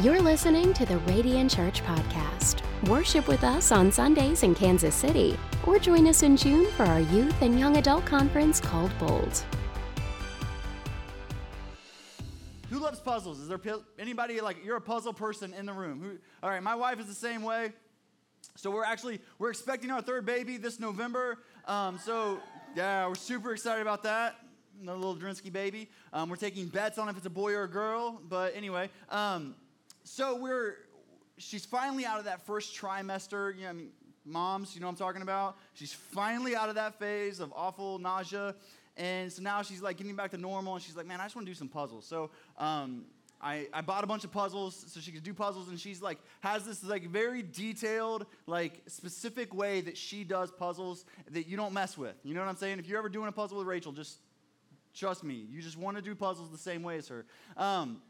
You're listening to the Radiant Church Podcast. Worship with us on Sundays in Kansas City, or join us in June for our youth and young adult conference called Bold. Who loves puzzles? Is there anybody like you're a puzzle person in the room? Who, all right, my wife is the same way. So we're actually we're expecting our third baby this November. Um, so yeah, we're super excited about that. The little Drinsky baby. Um, we're taking bets on if it's a boy or a girl. But anyway, um, so we're she's finally out of that first trimester. You know, I mean, moms, you know what I'm talking about. She's finally out of that phase of awful nausea. And so now she's like getting back to normal, and she's like, man, I just want to do some puzzles. So um, I, I bought a bunch of puzzles so she could do puzzles, and she's like has this like very detailed, like specific way that she does puzzles that you don't mess with. You know what I'm saying? If you're ever doing a puzzle with Rachel, just trust me, you just want to do puzzles the same way as her. Um,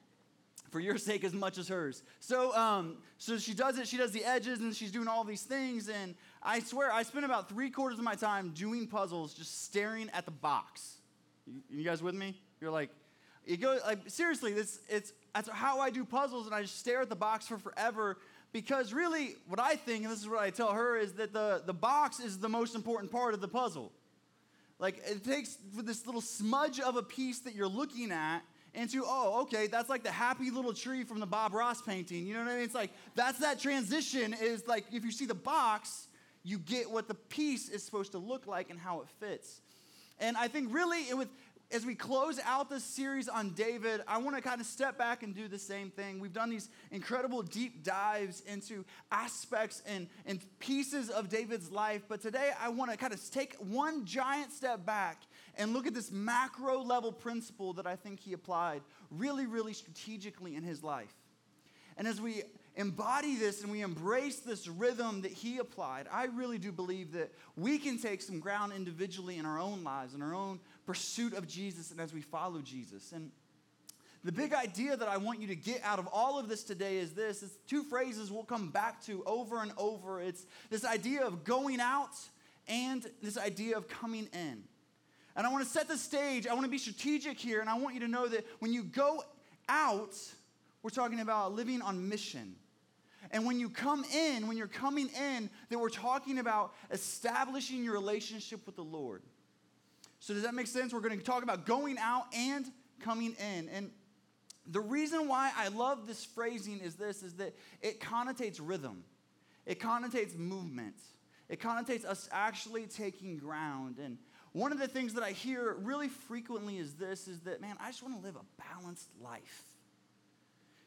for your sake as much as hers. So, um, so she does it. She does the edges, and she's doing all these things. And I swear, I spend about three quarters of my time doing puzzles, just staring at the box. You, you guys with me? You're like, it goes like seriously. This it's that's how I do puzzles, and I just stare at the box for forever. Because really, what I think, and this is what I tell her, is that the, the box is the most important part of the puzzle. Like, it takes this little smudge of a piece that you're looking at into, oh, okay, that's like the happy little tree from the Bob Ross painting. You know what I mean? It's like, that's that transition is like, if you see the box, you get what the piece is supposed to look like and how it fits. And I think really, it as we close out this series on David, I want to kind of step back and do the same thing. We've done these incredible deep dives into aspects and, and pieces of David's life, but today I want to kind of take one giant step back and look at this macro level principle that I think he applied really, really strategically in his life. And as we embody this and we embrace this rhythm that he applied, I really do believe that we can take some ground individually in our own lives, in our own pursuit of Jesus and as we follow Jesus. And the big idea that I want you to get out of all of this today is this it's two phrases we'll come back to over and over. It's this idea of going out and this idea of coming in. And I want to set the stage. I want to be strategic here, and I want you to know that when you go out, we're talking about living on mission. And when you come in, when you're coming in, that we're talking about establishing your relationship with the Lord. So, does that make sense? We're going to talk about going out and coming in. And the reason why I love this phrasing is this is that it connotates rhythm. It connotates movement. It connotates us actually taking ground. And one of the things that I hear really frequently is this is that man, I just want to live a balanced life.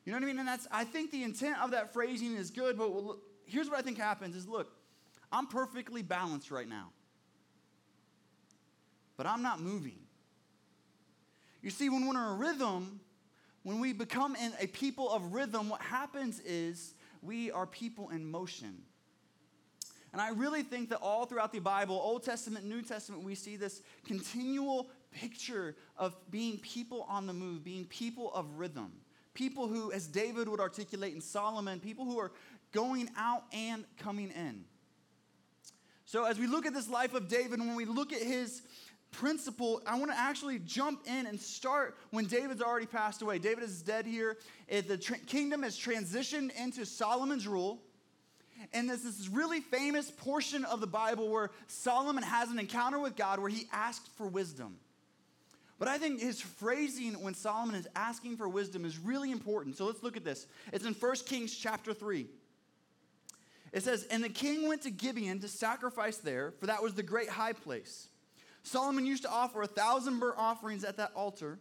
You know what I mean? And that's I think the intent of that phrasing is good, but here's what I think happens is look, I'm perfectly balanced right now but I'm not moving. You see, when we're in a rhythm, when we become in a people of rhythm, what happens is we are people in motion. And I really think that all throughout the Bible, Old Testament, New Testament, we see this continual picture of being people on the move, being people of rhythm. People who, as David would articulate in Solomon, people who are going out and coming in. So, as we look at this life of David, when we look at his principle, I want to actually jump in and start when David's already passed away. David is dead here. The kingdom has transitioned into Solomon's rule. And there's this really famous portion of the Bible where Solomon has an encounter with God where he asked for wisdom. But I think his phrasing when Solomon is asking for wisdom is really important. So let's look at this. It's in 1 Kings chapter 3. It says, And the king went to Gibeon to sacrifice there, for that was the great high place. Solomon used to offer a thousand burnt offerings at that altar.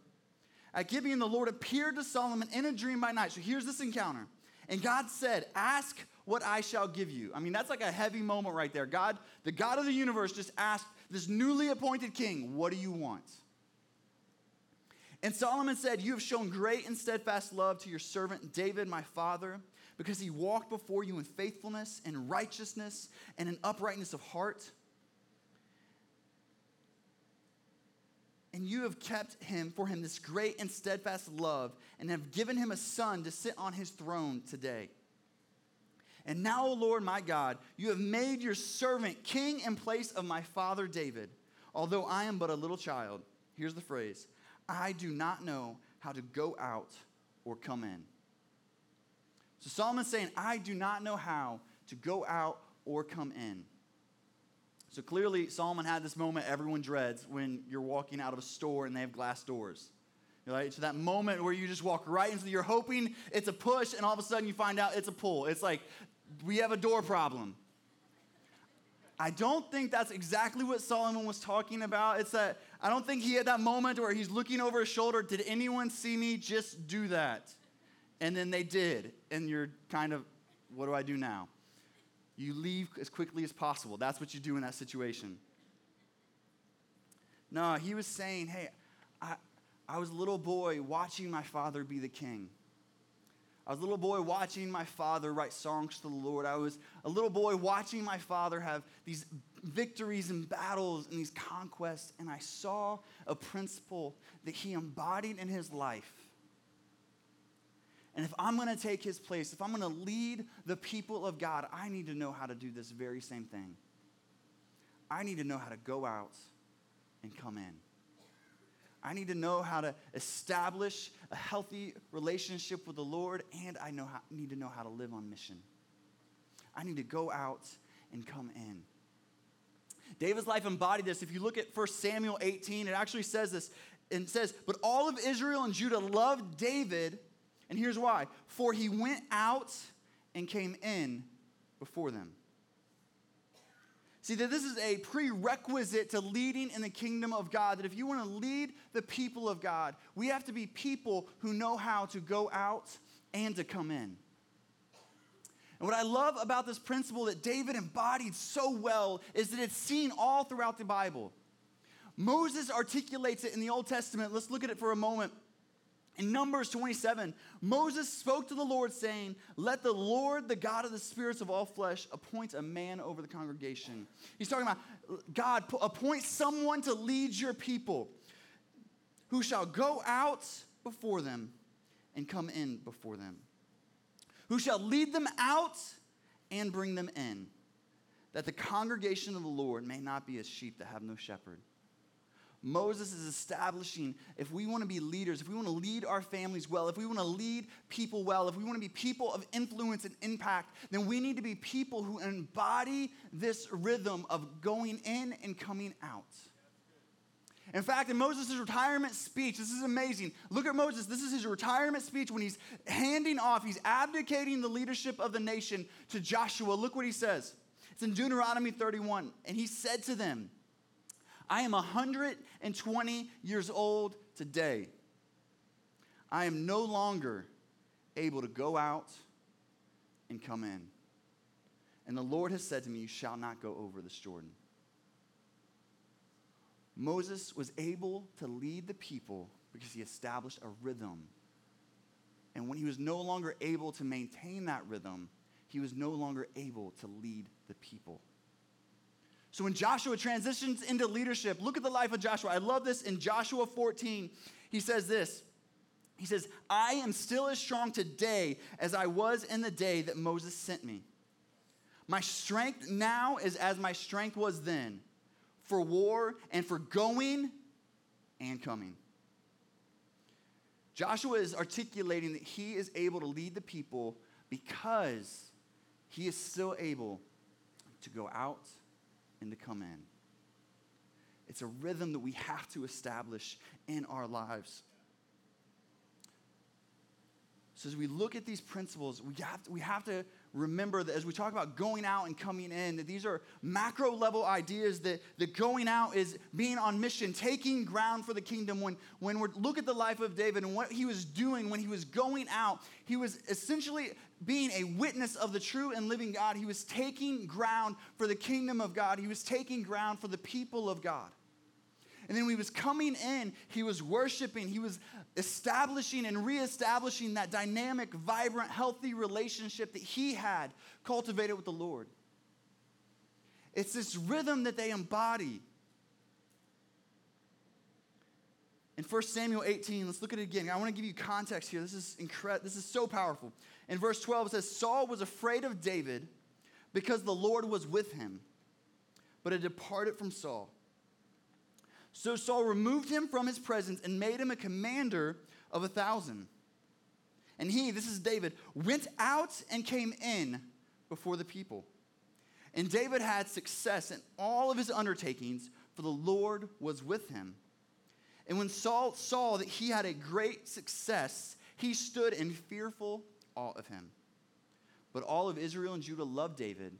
At Gibeon, the Lord appeared to Solomon in a dream by night. So here's this encounter. And God said, Ask what I shall give you. I mean, that's like a heavy moment right there. God, the God of the universe, just asked this newly appointed king, What do you want? And Solomon said, You have shown great and steadfast love to your servant David, my father, because he walked before you in faithfulness and righteousness and in uprightness of heart. and you have kept him for him this great and steadfast love, and have given him a son to sit on his throne today. And now, O Lord my God, you have made your servant king in place of my father David, although I am but a little child. Here's the phrase I do not know how to go out or come in. So Solomon's saying, I do not know how to go out or come in. So clearly, Solomon had this moment everyone dreads when you're walking out of a store and they have glass doors. Right? So that moment where you just walk right into, you're hoping it's a push, and all of a sudden you find out it's a pull. It's like we have a door problem. I don't think that's exactly what Solomon was talking about. It's that I don't think he had that moment where he's looking over his shoulder. Did anyone see me just do that? And then they did. And you're kind of, what do I do now? You leave as quickly as possible. That's what you do in that situation. No, he was saying, hey, I, I was a little boy watching my father be the king. I was a little boy watching my father write songs to the Lord. I was a little boy watching my father have these victories and battles and these conquests, and I saw a principle that he embodied in his life. And if I'm going to take his place, if I'm going to lead the people of God, I need to know how to do this very same thing. I need to know how to go out and come in. I need to know how to establish a healthy relationship with the Lord, and I know how, need to know how to live on mission. I need to go out and come in. David's life embodied this. If you look at 1 Samuel 18, it actually says this. And says, But all of Israel and Judah loved David, and here's why for he went out and came in before them. See, that this is a prerequisite to leading in the kingdom of God. That if you want to lead the people of God, we have to be people who know how to go out and to come in. And what I love about this principle that David embodied so well is that it's seen all throughout the Bible. Moses articulates it in the Old Testament. Let's look at it for a moment. In Numbers 27, Moses spoke to the Lord, saying, Let the Lord, the God of the spirits of all flesh, appoint a man over the congregation. He's talking about God, appoint someone to lead your people who shall go out before them and come in before them, who shall lead them out and bring them in, that the congregation of the Lord may not be as sheep that have no shepherd. Moses is establishing if we want to be leaders, if we want to lead our families well, if we want to lead people well, if we want to be people of influence and impact, then we need to be people who embody this rhythm of going in and coming out. In fact, in Moses' retirement speech, this is amazing. Look at Moses. This is his retirement speech when he's handing off, he's abdicating the leadership of the nation to Joshua. Look what he says. It's in Deuteronomy 31. And he said to them, I am 120 years old today. I am no longer able to go out and come in. And the Lord has said to me, You shall not go over this Jordan. Moses was able to lead the people because he established a rhythm. And when he was no longer able to maintain that rhythm, he was no longer able to lead the people. So when Joshua transitions into leadership, look at the life of Joshua. I love this in Joshua 14. He says this. He says, I am still as strong today as I was in the day that Moses sent me. My strength now is as my strength was then for war and for going and coming. Joshua is articulating that he is able to lead the people because he is still able to go out and to come in. It's a rhythm that we have to establish in our lives. So, as we look at these principles, we have to, we have to remember that as we talk about going out and coming in, that these are macro level ideas that, that going out is being on mission, taking ground for the kingdom. When, when we look at the life of David and what he was doing when he was going out, he was essentially being a witness of the true and living God. He was taking ground for the kingdom of God, he was taking ground for the people of God. And then when he was coming in, he was worshiping, he was establishing and reestablishing that dynamic, vibrant, healthy relationship that he had cultivated with the Lord. It's this rhythm that they embody. In 1 Samuel 18, let's look at it again. I want to give you context here. This is incredible. This is so powerful. In verse 12, it says, Saul was afraid of David because the Lord was with him, but it departed from Saul. So Saul removed him from his presence and made him a commander of a thousand. And he, this is David, went out and came in before the people. And David had success in all of his undertakings, for the Lord was with him. And when Saul saw that he had a great success, he stood in fearful awe of him. But all of Israel and Judah loved David,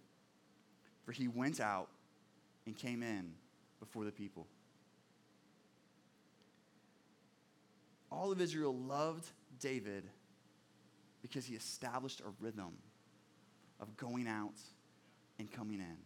for he went out and came in before the people. All of Israel loved David because he established a rhythm of going out and coming in.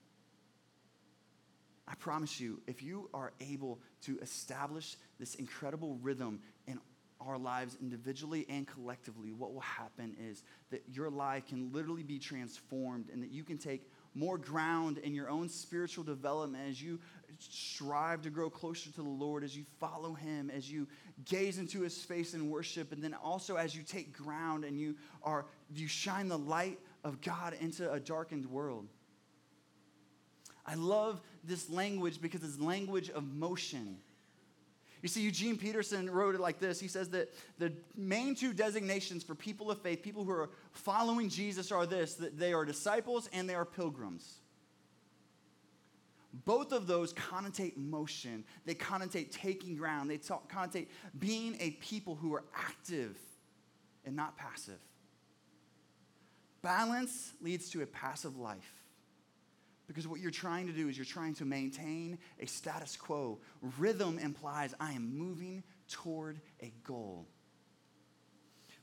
I promise you, if you are able to establish this incredible rhythm in our lives individually and collectively, what will happen is that your life can literally be transformed and that you can take more ground in your own spiritual development as you strive to grow closer to the Lord, as you follow Him, as you gaze into His face in worship, and then also as you take ground and you are you shine the light of God into a darkened world. I love this language because it's language of motion. You see, Eugene Peterson wrote it like this. He says that the main two designations for people of faith, people who are following Jesus, are this that they are disciples and they are pilgrims. Both of those connotate motion, they connotate taking ground, they talk, connotate being a people who are active and not passive. Balance leads to a passive life. Because what you're trying to do is you're trying to maintain a status quo. Rhythm implies I am moving toward a goal.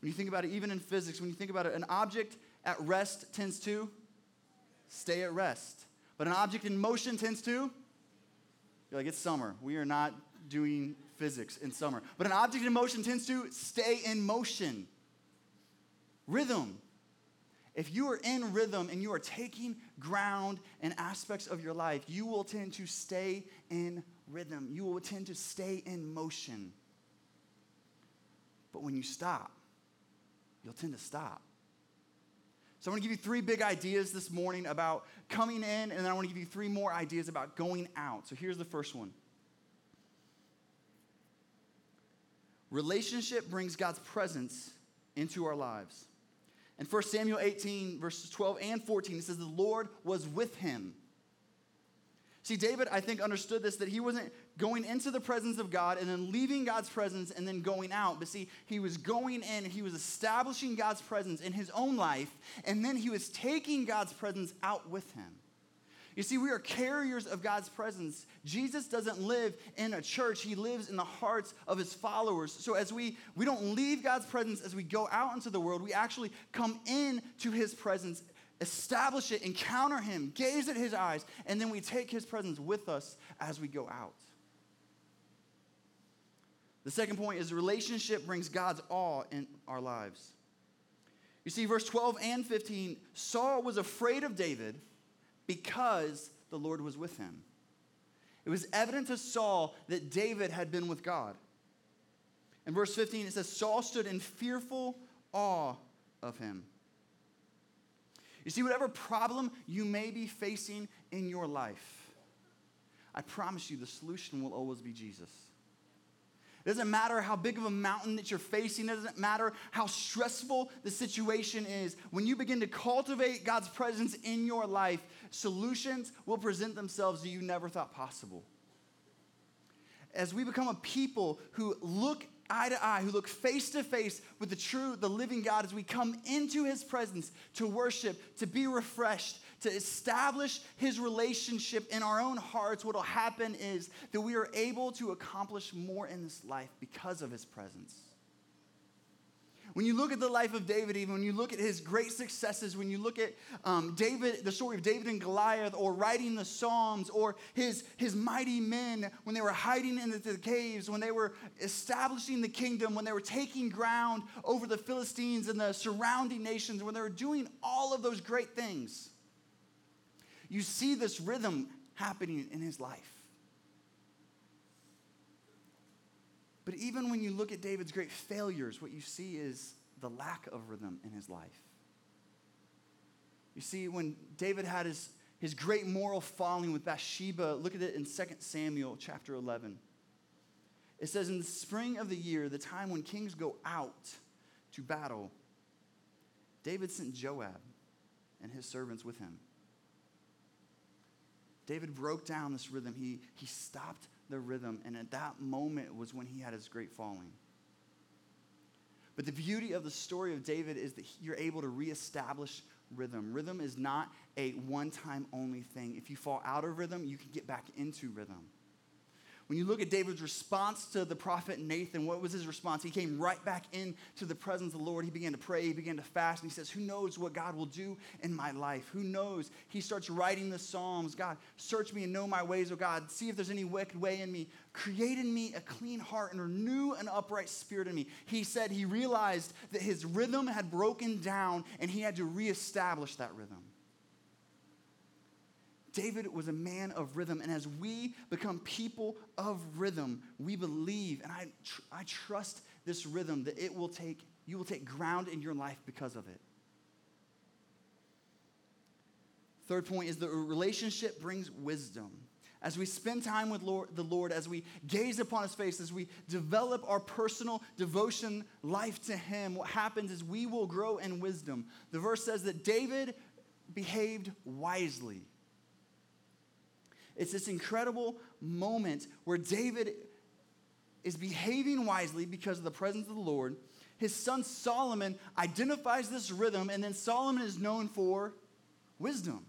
When you think about it, even in physics, when you think about it, an object at rest tends to stay at rest. But an object in motion tends to, you're like, it's summer. We are not doing physics in summer. But an object in motion tends to stay in motion. Rhythm if you are in rhythm and you are taking ground in aspects of your life, you will tend to stay in rhythm. You will tend to stay in motion. But when you stop, you'll tend to stop. So I want to give you three big ideas this morning about coming in, and then I want to give you three more ideas about going out. So here's the first one. Relationship brings God's presence into our lives. In 1 Samuel 18, verses 12 and 14, it says, The Lord was with him. See, David, I think, understood this that he wasn't going into the presence of God and then leaving God's presence and then going out. But see, he was going in he was establishing God's presence in his own life, and then he was taking God's presence out with him. You see, we are carriers of God's presence. Jesus doesn't live in a church, he lives in the hearts of his followers. So as we we don't leave God's presence as we go out into the world, we actually come in to his presence, establish it, encounter him, gaze at his eyes, and then we take his presence with us as we go out. The second point is relationship brings God's awe in our lives. You see, verse 12 and 15, Saul was afraid of David because the Lord was with him. It was evident to Saul that David had been with God. In verse 15, it says, Saul stood in fearful awe of him. You see, whatever problem you may be facing in your life, I promise you the solution will always be Jesus. It doesn't matter how big of a mountain that you're facing. It doesn't matter how stressful the situation is. When you begin to cultivate God's presence in your life, solutions will present themselves that you never thought possible. As we become a people who look eye to eye, who look face to face with the true, the living God as we come into his presence to worship, to be refreshed, to establish his relationship in our own hearts, what will happen is that we are able to accomplish more in this life because of his presence. When you look at the life of David, even when you look at his great successes, when you look at um, David, the story of David and Goliath, or writing the Psalms, or his, his mighty men when they were hiding in the, the caves, when they were establishing the kingdom, when they were taking ground over the Philistines and the surrounding nations, when they were doing all of those great things, you see this rhythm happening in his life. But even when you look at David's great failures, what you see is the lack of rhythm in his life. You see, when David had his, his great moral falling with Bathsheba, look at it in 2 Samuel chapter 11. It says, In the spring of the year, the time when kings go out to battle, David sent Joab and his servants with him. David broke down this rhythm. He, he stopped the rhythm, and at that moment was when he had his great falling. But the beauty of the story of David is that you're able to reestablish rhythm. Rhythm is not a one time only thing. If you fall out of rhythm, you can get back into rhythm. When you look at David's response to the prophet Nathan, what was his response? He came right back into the presence of the Lord. He began to pray, he began to fast, and he says, Who knows what God will do in my life? Who knows? He starts writing the Psalms God, search me and know my ways, oh God. See if there's any wicked way in me. Create in me a clean heart and renew an upright spirit in me. He said he realized that his rhythm had broken down and he had to reestablish that rhythm. David was a man of rhythm, and as we become people of rhythm, we believe, and I, tr- I trust this rhythm that it will take, you will take ground in your life because of it. Third point is the relationship brings wisdom. As we spend time with Lord, the Lord, as we gaze upon His face, as we develop our personal devotion life to Him, what happens is we will grow in wisdom. The verse says that David behaved wisely. It's this incredible moment where David is behaving wisely because of the presence of the Lord. His son Solomon identifies this rhythm, and then Solomon is known for wisdom.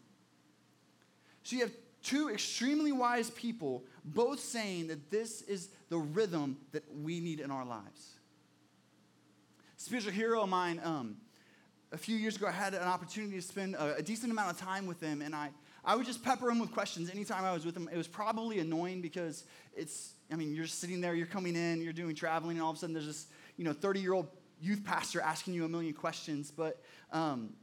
So you have two extremely wise people both saying that this is the rhythm that we need in our lives. Spiritual hero of mine, um, a few years ago, I had an opportunity to spend a, a decent amount of time with him, and I I would just pepper him with questions anytime I was with him. It was probably annoying because it's, I mean, you're sitting there, you're coming in, you're doing traveling, and all of a sudden there's this, you know, 30 year old youth pastor asking you a million questions. But, um,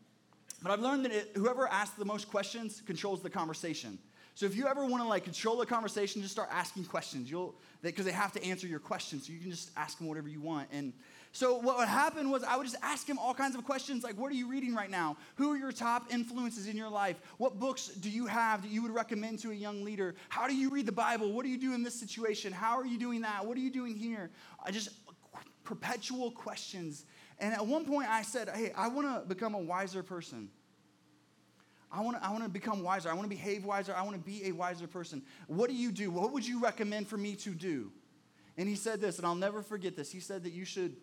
but I've learned that it, whoever asks the most questions controls the conversation. So if you ever want to like control the conversation, just start asking questions. You'll because they, they have to answer your questions, so you can just ask them whatever you want. And so what would happen was I would just ask him all kinds of questions like, what are you reading right now? Who are your top influences in your life? What books do you have that you would recommend to a young leader? How do you read the Bible? What do you do in this situation? How are you doing that? What are you doing here? I just perpetual questions. And at one point I said, hey, I want to become a wiser person. I want to I wanna become wiser. I want to behave wiser. I want to be a wiser person. What do you do? What would you recommend for me to do? And he said this, and I'll never forget this. He said that you should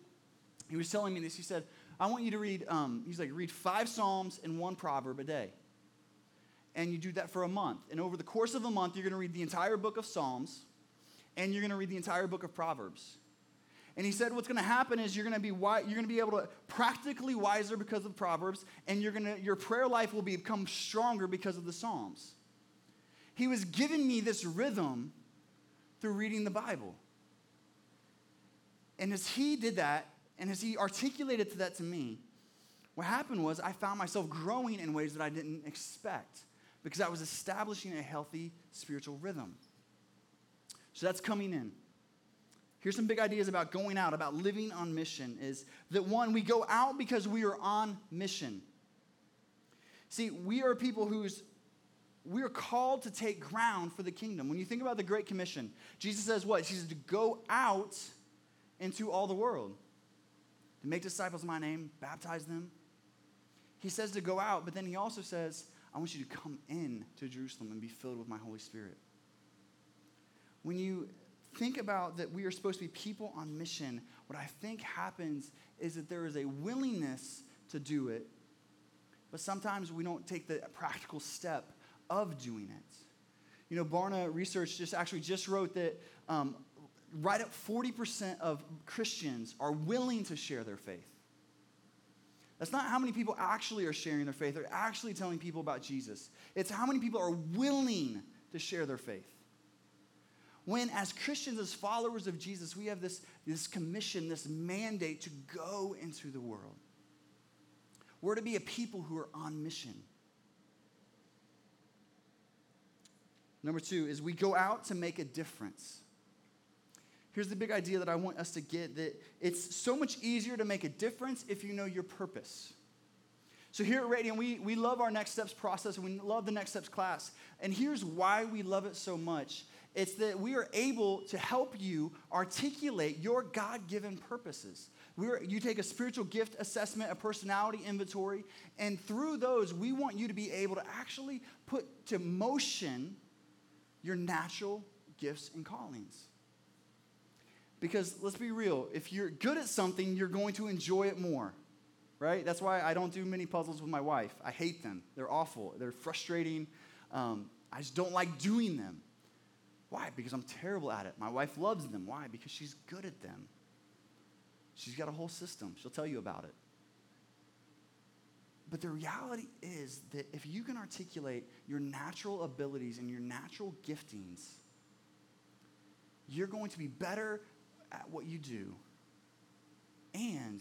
he was telling me this. He said, I want you to read, um, he's like, read five Psalms and one proverb a day. And you do that for a month. And over the course of a month, you're going to read the entire book of Psalms and you're going to read the entire book of Proverbs. And he said, what's going to happen is you're going to be you're going to be able to practically wiser because of Proverbs, and you're going to your prayer life will become stronger because of the Psalms. He was giving me this rhythm through reading the Bible. And as he did that, and as he articulated that to me, what happened was I found myself growing in ways that I didn't expect because I was establishing a healthy spiritual rhythm. So that's coming in. Here's some big ideas about going out, about living on mission is that one, we go out because we are on mission. See, we are people who's we are called to take ground for the kingdom. When you think about the Great Commission, Jesus says what? He says to go out into all the world to make disciples in my name, baptize them. He says to go out, but then he also says, I want you to come in to Jerusalem and be filled with my Holy Spirit. When you think about that we are supposed to be people on mission, what I think happens is that there is a willingness to do it, but sometimes we don't take the practical step of doing it. You know, Barna Research just actually just wrote that um, right at 40% of Christians are willing to share their faith. That's not how many people actually are sharing their faith, they're actually telling people about Jesus. It's how many people are willing to share their faith. When, as Christians, as followers of Jesus, we have this, this commission, this mandate to go into the world. We're to be a people who are on mission. Number two is we go out to make a difference. Here's the big idea that I want us to get that it's so much easier to make a difference if you know your purpose. So here at Radiant, we, we love our Next Steps process and we love the Next Steps class. And here's why we love it so much It's that we are able to help you articulate your God given purposes. We're, you take a spiritual gift assessment, a personality inventory, and through those, we want you to be able to actually put to motion your natural gifts and callings. Because let's be real, if you're good at something, you're going to enjoy it more, right? That's why I don't do many puzzles with my wife. I hate them, they're awful, they're frustrating. Um, I just don't like doing them. Why? Because I'm terrible at it. My wife loves them. Why? Because she's good at them. She's got a whole system. She'll tell you about it. But the reality is that if you can articulate your natural abilities and your natural giftings, you're going to be better at what you do. And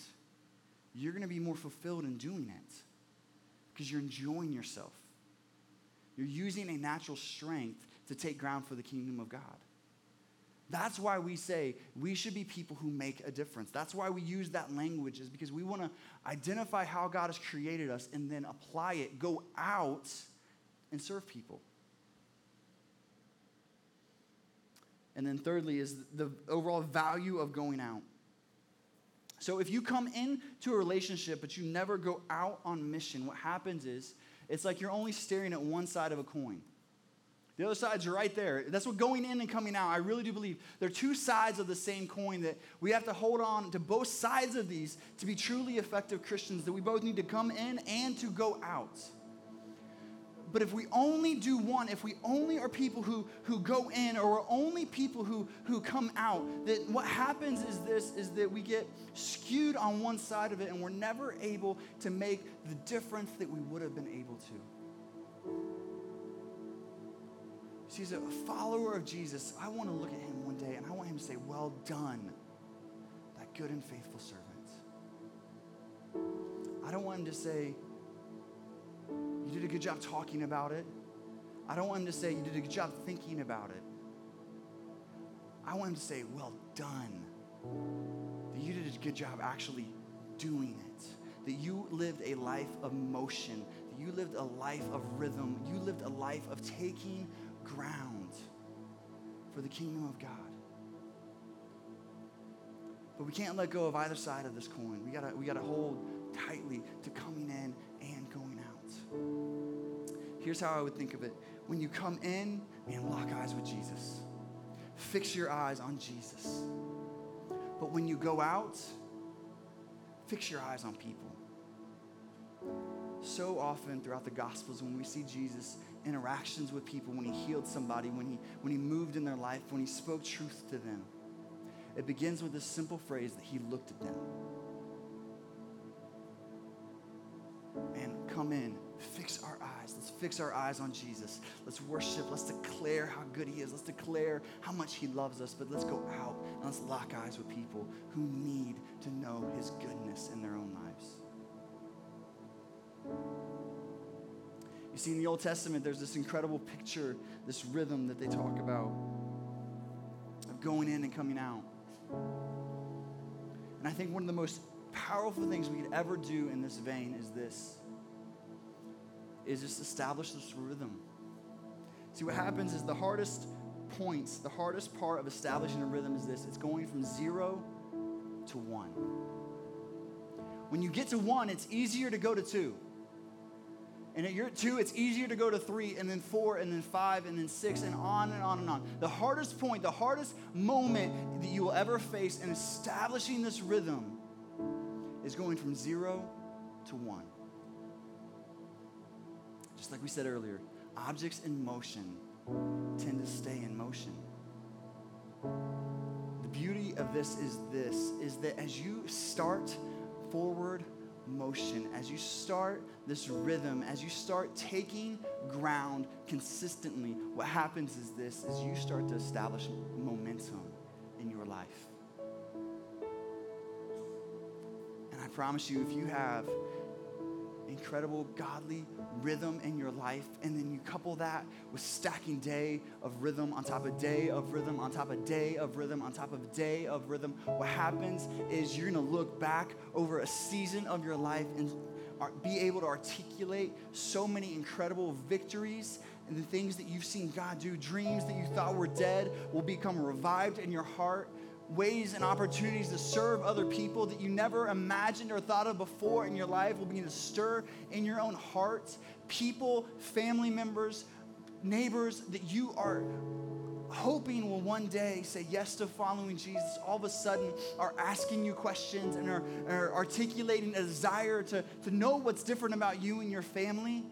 you're going to be more fulfilled in doing it because you're enjoying yourself. You're using a natural strength to take ground for the kingdom of God. That's why we say we should be people who make a difference. That's why we use that language, is because we want to identify how God has created us and then apply it, go out and serve people. And then, thirdly, is the overall value of going out. So, if you come into a relationship but you never go out on mission, what happens is it's like you're only staring at one side of a coin. The other side's right there. That's what going in and coming out, I really do believe. They're two sides of the same coin that we have to hold on to both sides of these to be truly effective Christians, that we both need to come in and to go out. But if we only do one, if we only are people who, who go in or we're only people who, who come out, that what happens is this is that we get skewed on one side of it and we're never able to make the difference that we would have been able to. See, as a follower of Jesus, I want to look at him one day and I want him to say, Well done, that good and faithful servant. I don't want him to say, You did a good job talking about it. I don't want him to say, You did a good job thinking about it. I want him to say, Well done. That you did a good job actually doing it. That you lived a life of motion. That you lived a life of rhythm. You lived a life of taking ground for the kingdom of God. But we can't let go of either side of this coin. We gotta, we gotta hold tightly to coming in. Here's how I would think of it. When you come in, man, lock eyes with Jesus. Fix your eyes on Jesus. But when you go out, fix your eyes on people. So often throughout the Gospels, when we see Jesus interactions with people, when he healed somebody, when he, when he moved in their life, when he spoke truth to them. It begins with this simple phrase that he looked at them. And come in, fix our eyes on Jesus. Let's worship. Let's declare how good he is. Let's declare how much he loves us. But let's go out and let's lock eyes with people who need to know his goodness in their own lives. You see, in the Old Testament, there's this incredible picture, this rhythm that they talk about of going in and coming out. And I think one of the most powerful things we could ever do in this vein is this is just establish this rhythm. See, what happens is the hardest points, the hardest part of establishing a rhythm is this it's going from zero to one. When you get to one, it's easier to go to two. And at your two, it's easier to go to three, and then four, and then five, and then six, and on and on and on. The hardest point, the hardest moment that you will ever face in establishing this rhythm is going from zero to one. Just like we said earlier, objects in motion tend to stay in motion. The beauty of this is this is that as you start forward motion, as you start this rhythm, as you start taking ground consistently, what happens is this is you start to establish momentum in your life. And I promise you, if you have incredible godly rhythm in your life, and then you couple that with stacking day of rhythm on top of day of rhythm on top of day of rhythm on top of day of rhythm, what happens is you're gonna look back over a season of your life and be able to articulate so many incredible victories and the things that you've seen God do, dreams that you thought were dead, will become revived in your heart. Ways and opportunities to serve other people that you never imagined or thought of before in your life will begin to stir in your own heart. People, family members, neighbors that you are hoping will one day say yes to following Jesus, all of a sudden are asking you questions and are, are articulating a desire to, to know what's different about you and your family.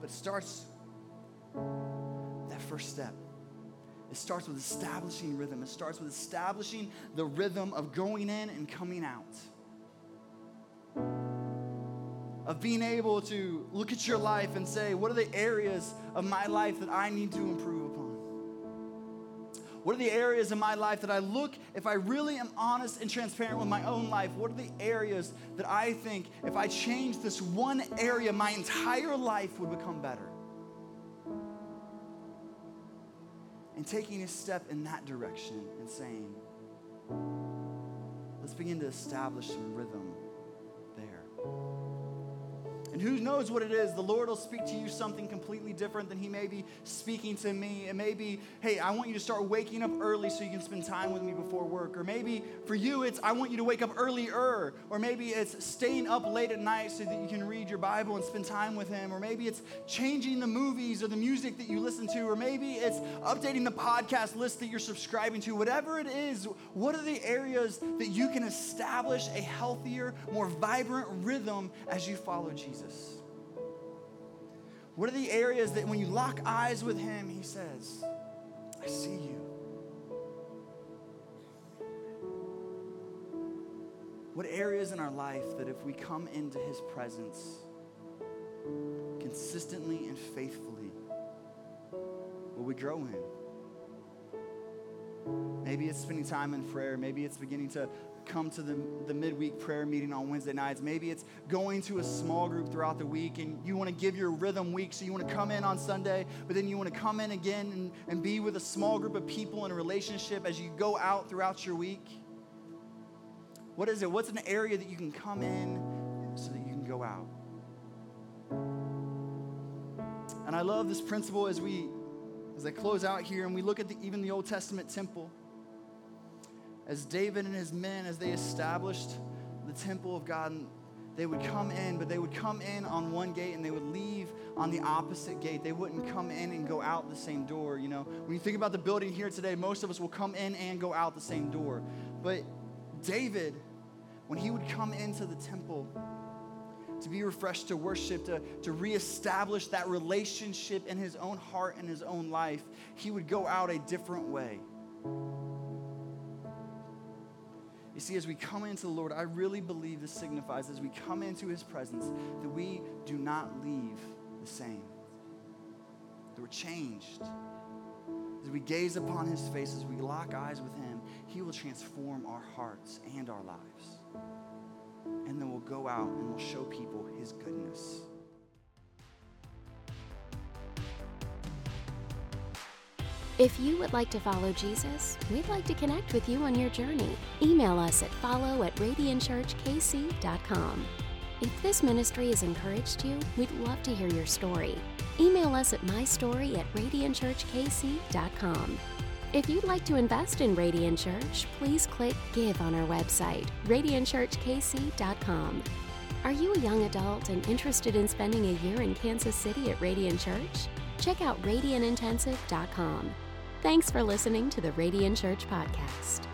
But it starts that first step. It starts with establishing rhythm. It starts with establishing the rhythm of going in and coming out of being able to look at your life and say, what are the areas of my life that I need to improve upon? What are the areas in my life that I look, if I really am honest and transparent with my own life, what are the areas that I think if I change this one area, my entire life would become better? And taking a step in that direction and saying, let's begin to establish some rhythm and who knows what it is? The Lord will speak to you something completely different than He may be speaking to me. It may be, hey, I want you to start waking up early so you can spend time with me before work. Or maybe for you, it's, I want you to wake up earlier. Or maybe it's staying up late at night so that you can read your Bible and spend time with Him. Or maybe it's changing the movies or the music that you listen to. Or maybe it's updating the podcast list that you're subscribing to. Whatever it is, what are the areas that you can establish a healthier, more vibrant rhythm as you follow Jesus? Jesus? What are the areas that when you lock eyes with Him, He says, I see you? What areas in our life that if we come into His presence consistently and faithfully, will we grow in? Maybe it's spending time in prayer. Maybe it's beginning to come to the, the midweek prayer meeting on Wednesday nights. Maybe it's going to a small group throughout the week and you want to give your rhythm week. So you want to come in on Sunday, but then you want to come in again and, and be with a small group of people in a relationship as you go out throughout your week. What is it? What's an area that you can come in so that you can go out? And I love this principle as we as I close out here and we look at the, even the Old Testament temple as David and his men, as they established the temple of God, they would come in, but they would come in on one gate and they would leave on the opposite gate. They wouldn't come in and go out the same door. You know, when you think about the building here today, most of us will come in and go out the same door. But David, when he would come into the temple, to be refreshed, to worship, to, to reestablish that relationship in his own heart and his own life, he would go out a different way. You see, as we come into the Lord, I really believe this signifies as we come into his presence that we do not leave the same, that we're changed. As we gaze upon his face, as we lock eyes with him, he will transform our hearts and our lives. And then we'll go out and we'll show people his goodness. If you would like to follow Jesus, we'd like to connect with you on your journey. Email us at follow at radiantchurchkc.com. If this ministry has encouraged you, we'd love to hear your story. Email us at mystory at radiantchurchkc.com. If you'd like to invest in Radiant Church, please click Give on our website, radiantchurchkc.com. Are you a young adult and interested in spending a year in Kansas City at Radiant Church? Check out radiantintensive.com. Thanks for listening to the Radiant Church Podcast.